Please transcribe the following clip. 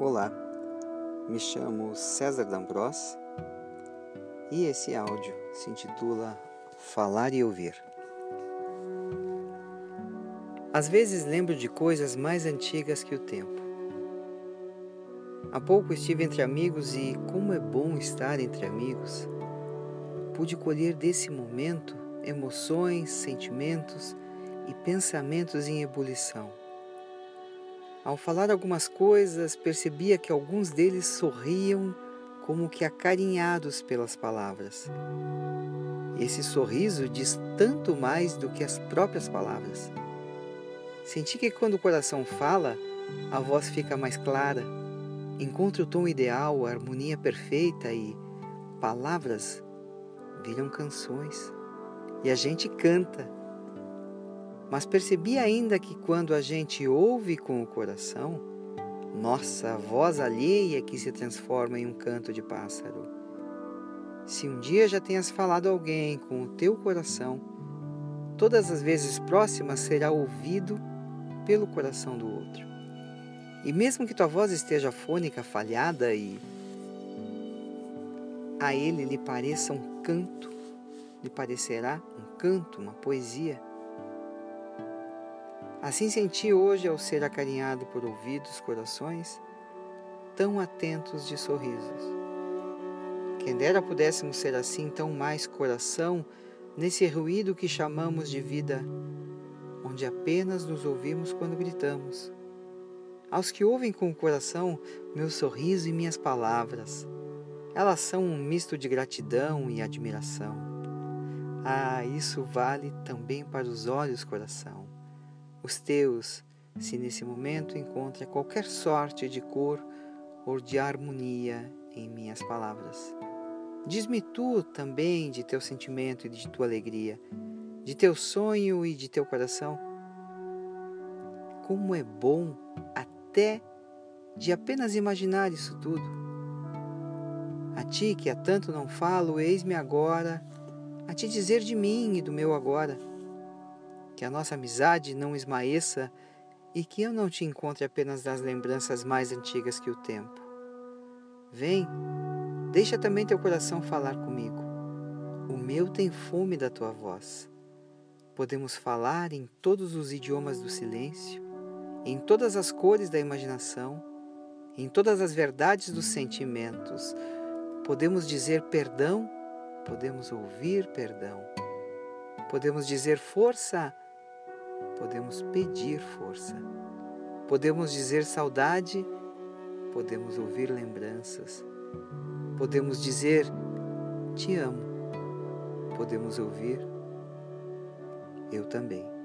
Olá, me chamo César D'Ambros e esse áudio se intitula Falar e Ouvir. Às vezes lembro de coisas mais antigas que o tempo. Há pouco estive entre amigos e, como é bom estar entre amigos, pude colher desse momento emoções, sentimentos e pensamentos em ebulição. Ao falar algumas coisas, percebia que alguns deles sorriam como que acarinhados pelas palavras. Esse sorriso diz tanto mais do que as próprias palavras. Senti que quando o coração fala, a voz fica mais clara, encontra o tom ideal, a harmonia perfeita e palavras viram canções. E a gente canta mas percebi ainda que quando a gente ouve com o coração, nossa voz alheia que se transforma em um canto de pássaro. Se um dia já tenhas falado a alguém com o teu coração, todas as vezes próximas será ouvido pelo coração do outro. E mesmo que tua voz esteja fônica, falhada e a ele lhe pareça um canto, lhe parecerá um canto, uma poesia, Assim senti hoje ao ser acarinhado por ouvidos, corações tão atentos de sorrisos. Quem dera pudéssemos ser assim tão mais coração nesse ruído que chamamos de vida, onde apenas nos ouvimos quando gritamos. Aos que ouvem com o coração meu sorriso e minhas palavras, elas são um misto de gratidão e admiração. Ah, isso vale também para os olhos, coração os teus, se nesse momento encontra qualquer sorte de cor ou de harmonia em minhas palavras. Diz-me tu também de teu sentimento e de tua alegria, de teu sonho e de teu coração. Como é bom até de apenas imaginar isso tudo. A ti que há tanto não falo, eis-me agora a te dizer de mim e do meu agora que a nossa amizade não esmaeça e que eu não te encontre apenas nas lembranças mais antigas que o tempo. Vem, deixa também teu coração falar comigo. O meu tem fome da tua voz. Podemos falar em todos os idiomas do silêncio, em todas as cores da imaginação, em todas as verdades dos sentimentos. Podemos dizer perdão, podemos ouvir perdão. Podemos dizer força, podemos pedir força. Podemos dizer saudade, podemos ouvir lembranças. Podemos dizer te amo. Podemos ouvir eu também.